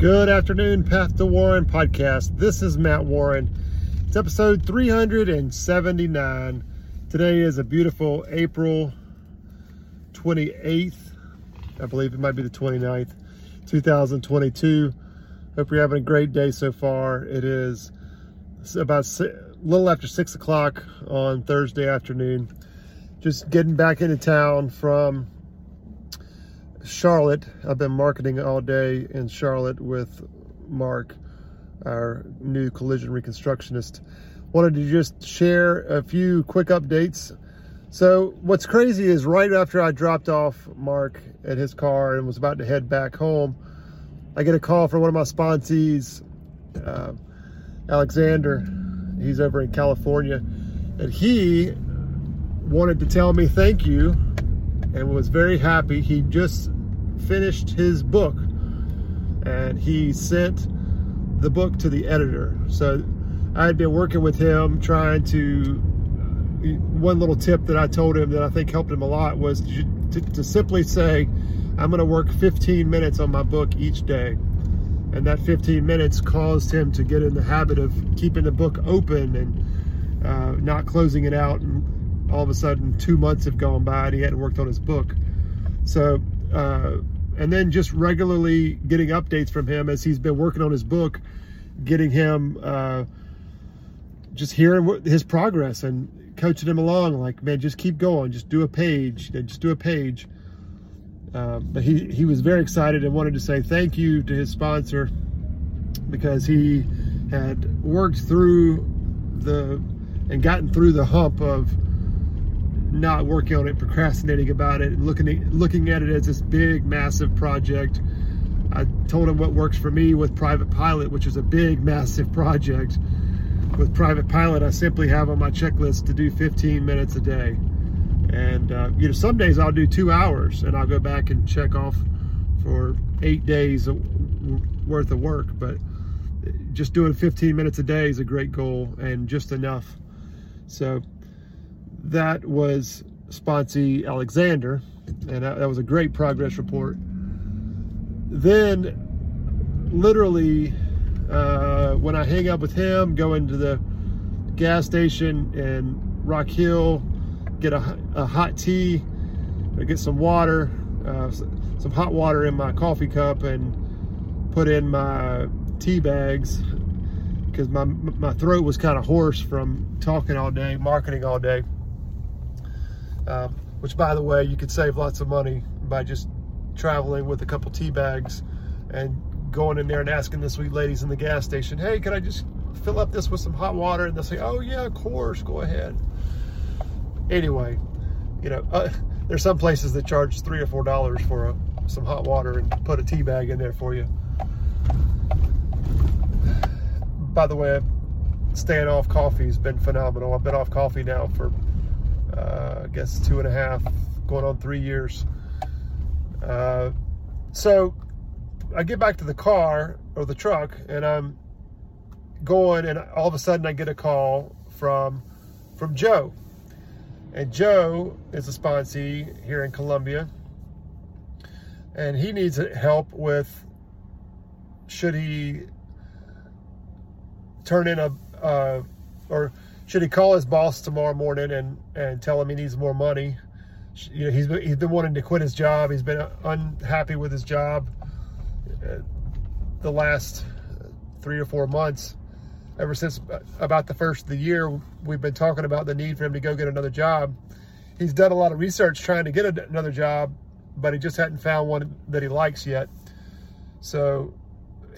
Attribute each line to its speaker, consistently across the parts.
Speaker 1: Good afternoon, Path to Warren podcast. This is Matt Warren. It's episode 379. Today is a beautiful April 28th. I believe it might be the 29th, 2022. Hope you're having a great day so far. It is about a little after six o'clock on Thursday afternoon. Just getting back into town from Charlotte. I've been marketing all day in Charlotte with Mark, our new collision reconstructionist. Wanted to just share a few quick updates. So, what's crazy is right after I dropped off Mark at his car and was about to head back home, I get a call from one of my sponsees, uh, Alexander. He's over in California, and he wanted to tell me thank you and was very happy. He just finished his book and he sent the book to the editor. So I had been working with him trying to. One little tip that I told him that I think helped him a lot was to, to, to simply say, I'm going to work 15 minutes on my book each day. And that 15 minutes caused him to get in the habit of keeping the book open and uh, not closing it out. And all of a sudden, two months have gone by and he hadn't worked on his book. So, uh, and then just regularly getting updates from him as he's been working on his book, getting him uh, just hearing his progress and coaching him along. Like, man, just keep going, just do a page, just do a page. Uh, but he he was very excited and wanted to say thank you to his sponsor because he had worked through the and gotten through the hump of not working on it, procrastinating about it, looking at, looking at it as this big, massive project. I told him what works for me with Private Pilot, which is a big, massive project. With Private Pilot, I simply have on my checklist to do 15 minutes a day. And, uh, you know, some days I'll do two hours and I'll go back and check off for eight days worth of work. But just doing 15 minutes a day is a great goal and just enough. So, that was sponsee Alexander, and that, that was a great progress report. Then, literally, uh, when I hang up with him, go into the gas station in Rock Hill, get a, a hot tea, get some water, uh, some hot water in my coffee cup, and put in my tea bags because my my throat was kind of hoarse from talking all day, marketing all day. Um, which by the way, you could save lots of money by just traveling with a couple tea bags and going in there and asking the sweet ladies in the gas station, hey, can I just fill up this with some hot water? And they'll say, oh yeah, of course, go ahead. Anyway, you know, uh, there's some places that charge three or four dollars for a, some hot water and put a tea bag in there for you. By the way, staying off coffee has been phenomenal. I've been off coffee now for uh, I guess two and a half, going on three years. Uh, so I get back to the car or the truck and I'm going and all of a sudden I get a call from from Joe. And Joe is a sponsee here in Columbia. And he needs help with should he turn in a uh, or should he call his boss tomorrow morning and, and tell him he needs more money? You know, he's been, he's been wanting to quit his job. He's been unhappy with his job uh, the last three or four months. Ever since about the first of the year, we've been talking about the need for him to go get another job. He's done a lot of research trying to get another job, but he just hadn't found one that he likes yet. So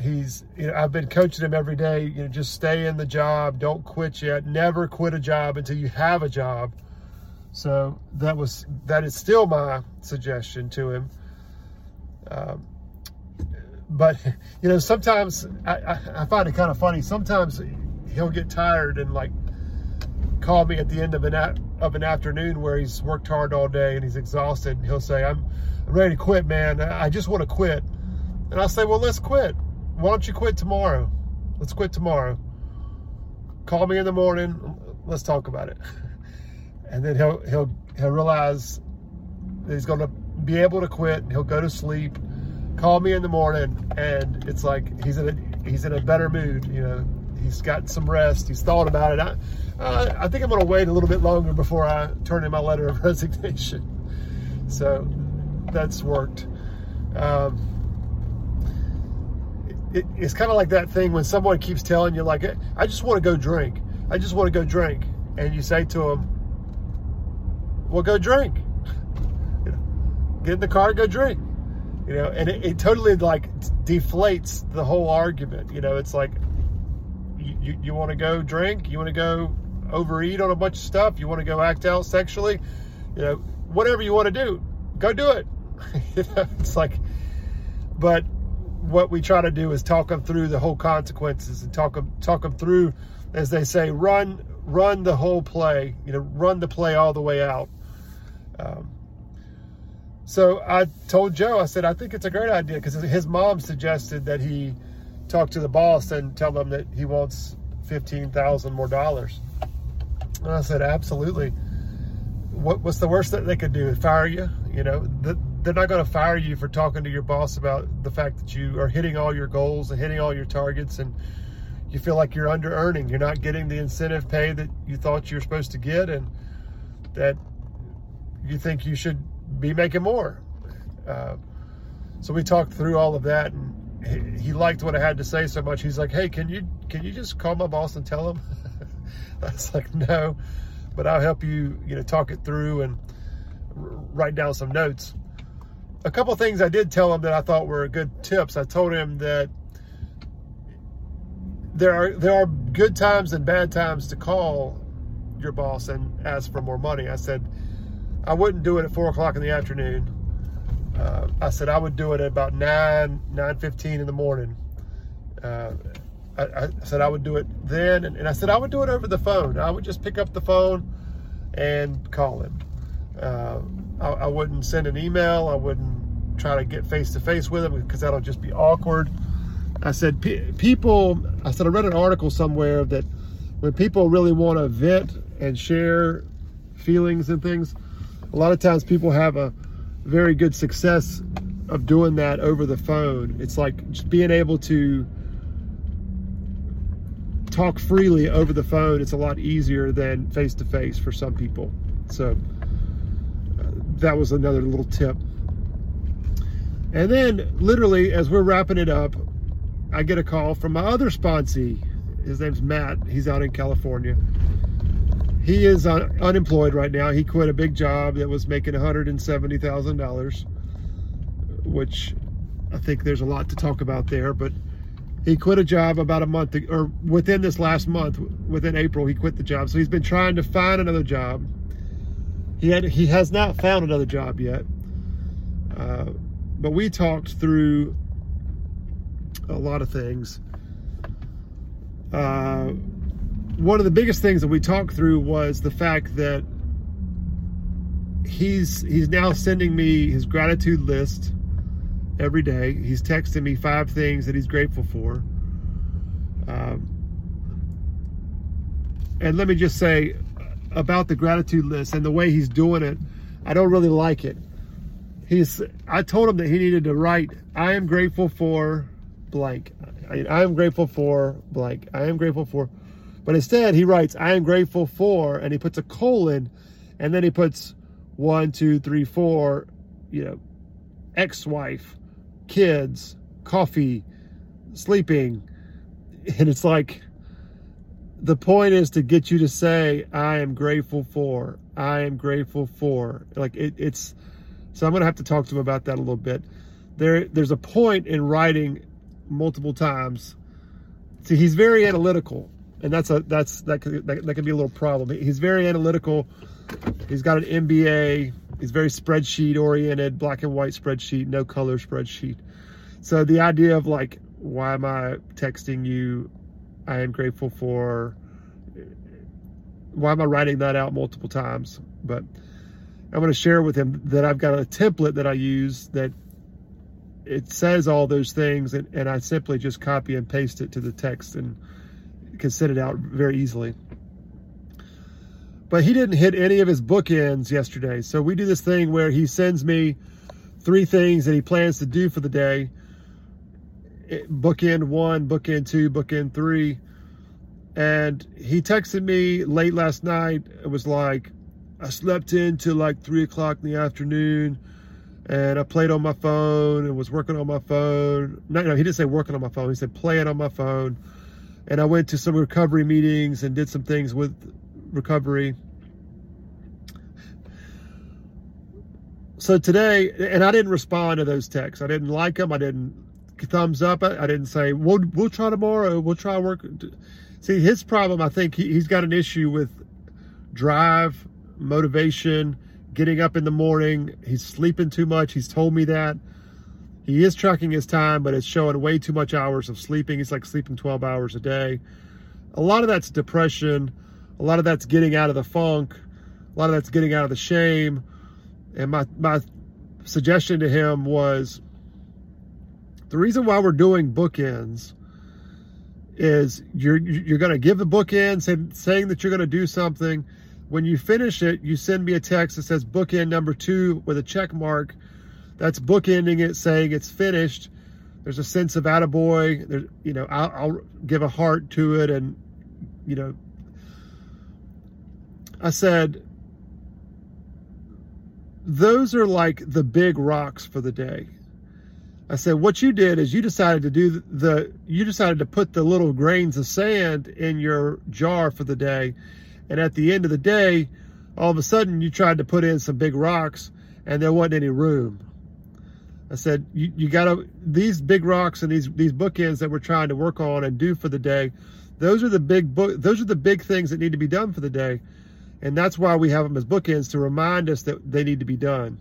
Speaker 1: he's you know I've been coaching him every day you know just stay in the job don't quit yet never quit a job until you have a job. So that was that is still my suggestion to him. Um, but you know sometimes I, I, I find it kind of funny sometimes he'll get tired and like call me at the end of an of an afternoon where he's worked hard all day and he's exhausted and he'll say I'm, I'm ready to quit man. I just want to quit. And I'll say well let's quit why don't you quit tomorrow? Let's quit tomorrow. Call me in the morning. Let's talk about it. And then he'll he'll he'll realize that he's going to be able to quit. He'll go to sleep, Call me in the morning, and it's like he's in a he's in a better mood. You know, he's got some rest. He's thought about it. I, uh, I think I'm going to wait a little bit longer before I turn in my letter of resignation. So that's worked. Um, it, it's kind of like that thing when someone keeps telling you, like, I just want to go drink. I just want to go drink. And you say to them, well, go drink. Get in the car go drink. You know, and it, it totally like deflates the whole argument. You know, it's like, you, you, you want to go drink? You want to go overeat on a bunch of stuff? You want to go act out sexually? You know, whatever you want to do, go do it. you know, it's like, but what we try to do is talk them through the whole consequences and talk them talk them through, as they say, run run the whole play. You know, run the play all the way out. Um, so I told Joe, I said, I think it's a great idea because his mom suggested that he talk to the boss and tell them that he wants fifteen thousand more dollars. And I said, absolutely. What, what's the worst that they could do? Fire you? You know, the, they're not going to fire you for talking to your boss about the fact that you are hitting all your goals and hitting all your targets and you feel like you're under earning. You're not getting the incentive pay that you thought you were supposed to get and that you think you should be making more. Uh, so we talked through all of that and he, liked what I had to say so much. He's like, hey, can you can you just call my boss and tell him? I was like, no, but I'll help you, you know, talk it through and write down some notes a couple things I did tell him that I thought were good tips. I told him that there are there are good times and bad times to call your boss and ask for more money. I said I wouldn't do it at four o'clock in the afternoon. Uh, I said I would do it at about nine nine fifteen in the morning. Uh, I, I, said I would do it then, and, and, I said I would do it over the phone. I would just pick up the phone and call him. Uh, I, I wouldn't send an email. I wouldn't try to get face to face with them because that'll just be awkward. I said, people, I said, I read an article somewhere that when people really want to vent and share feelings and things, a lot of times people have a very good success of doing that over the phone. It's like just being able to talk freely over the phone. It's a lot easier than face to face for some people. So, that was another little tip. And then, literally, as we're wrapping it up, I get a call from my other sponsee. His name's Matt. He's out in California. He is un unemployed right now. He quit a big job that was making $170,000, which I think there's a lot to talk about there. But he quit a job about a month, or within this last month, within April, he quit the job. So he's been trying to find another job he had he has not found another job yet. Uh, but we talked through a lot of things. Uh, one of the biggest things that we talked through was the fact that he's he's now sending me his gratitude list every day. He's texting me five things that he's grateful for. Um, and let me just say, about the gratitude list and the way he's doing it, I don't really like it. He's, I told him that he needed to write, I am grateful for blank. I, I am grateful for blank. I am grateful for, but instead he writes, I am grateful for, and he puts a colon, and then he puts one, two, three, four, you know, ex-wife, kids, coffee, sleeping. And it's like, the point is to get you to say, I am grateful for, I am grateful for. Like it, it's, so I'm going to have to talk to him about that a little bit. There, there's a point in writing multiple times. See, he's very analytical and that's a, that's, that could, that, that can be a little problem. He's very analytical. He's got an MBA. He's very spreadsheet oriented, black and white spreadsheet, no color spreadsheet. So the idea of like, why am I texting you I am grateful for. Why am I writing that out multiple times? But I'm going to share with him that I've got a template that I use that it says all those things, and, and I simply just copy and paste it to the text and can send it out very easily. But he didn't hit any of his bookends yesterday. So we do this thing where he sends me three things that he plans to do for the day bookend one, bookend two, bookend three. And he texted me late last night. It was like, I slept in till like three o'clock in the afternoon and I played on my phone and was working on my phone. No, no, he didn't say working on my phone. He said playing on my phone. And I went to some recovery meetings and did some things with recovery. So today, and I didn't respond to those texts. I didn't like them. I didn't thumbs up. I didn't say we'll we'll try tomorrow. We'll try work. See, his problem. I think he, he's got an issue with drive, motivation, getting up in the morning. He's sleeping too much. He's told me that. He is tracking his time, but it's showing way too much hours of sleeping. He's like sleeping 12 hours a day. A lot of that's depression. A lot of that's getting out of the funk. A lot of that's getting out of the shame. And my, my suggestion to him was the reason why we're doing bookends is you're you're going to give the bookend say, saying that you're going to do something when you finish it, you send me a text that says bookend number two with a check mark. That's bookending it, saying it's finished. There's a sense of attaboy. There, you know, I'll, I'll give a heart to it, and you know, I said those are like the big rocks for the day. I said, what you did is you decided to do the, you decided to put the little grains of sand in your jar for the day and at the end of the day, all of a sudden you tried to put in some big rocks and there wasn't any room. I said, you, you gotta, these big rocks and these, these bookends that we're trying to work on and do for the day, those are the big book, those are the big things that need to be done for the day. And that's why we have them as bookends to remind us that they need to be done.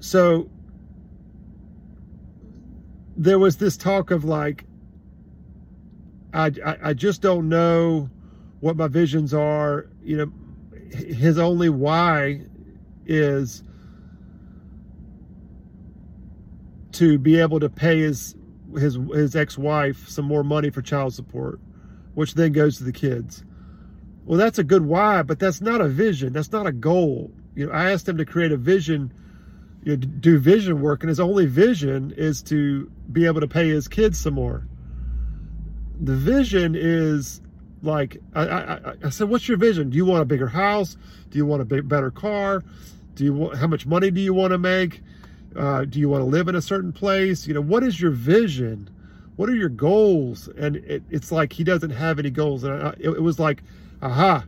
Speaker 1: So there was this talk of like, I, I, I just don't know what my visions are. You know, his only why is to be able to pay his his his ex-wife some more money for child support, which then goes to the kids. Well, that's a good why, but that's not a vision. That's not a goal. You know, I asked him to create a vision, you know, do vision work, and his only vision is to be able to pay his kids some more the vision is like I, I, I, said, what's your vision? Do you want a bigger house? Do you want a big, better car? Do you want how much money do you want to make? Uh, do you want to live in a certain place? You know, what is your vision? What are your goals? And it, it's like he doesn't have any goals. And I, it, it, was like, aha,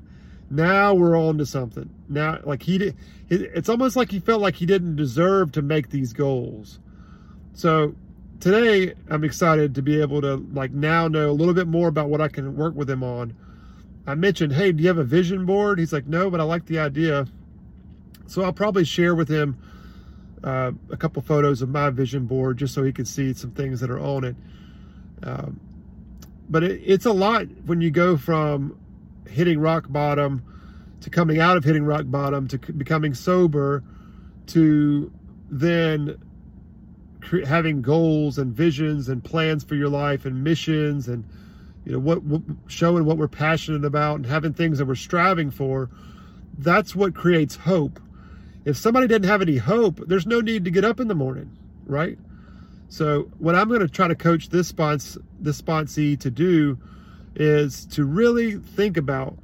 Speaker 1: now we're on to something. Now, like he did, it's almost like he felt like he didn't deserve to make these goals. So today I'm excited to be able to like now know a little bit more about what I can work with him on. I mentioned, hey, do you have a vision board? He's like, no, but I like the idea. So I'll probably share with him uh, a couple photos of my vision board just so he can see some things that are on it. Um, but it, it's a lot when you go from hitting rock bottom to coming out of hitting rock bottom to becoming sober to then having goals and visions and plans for your life and missions and you know what, what, showing what we're passionate about and having things that we're striving for that's what creates hope. If somebody didn't have any hope there's no need to get up in the morning right? So what i'm going to try to coach this spons this sponsee to do is to really think about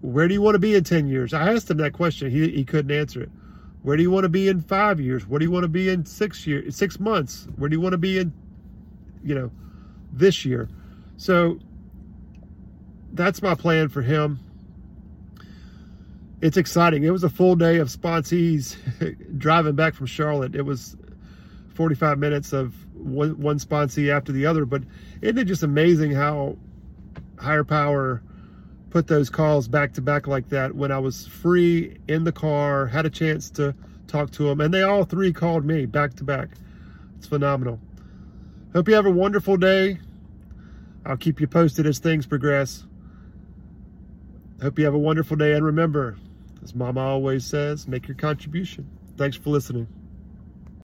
Speaker 1: where do you want to be in 10 years i asked him that question he, he couldn't answer it where do you want to be in five years? Where do you want to be in six years, six months? Where do you want to be in, you know, this year? So that's my plan for him. It's exciting. It was a full day of sponsees driving back from Charlotte. It was 45 minutes of one, one sponsee after the other, but isn't it just amazing how higher power put those calls back to back like that when I was free in the car, had a chance to talk to them, and they all three called me back to back. It's phenomenal. Hope you have a wonderful day. I'll keep you posted as things progress. Hope you have a wonderful day, and remember, as Mama always says, make your contribution. Thanks for listening.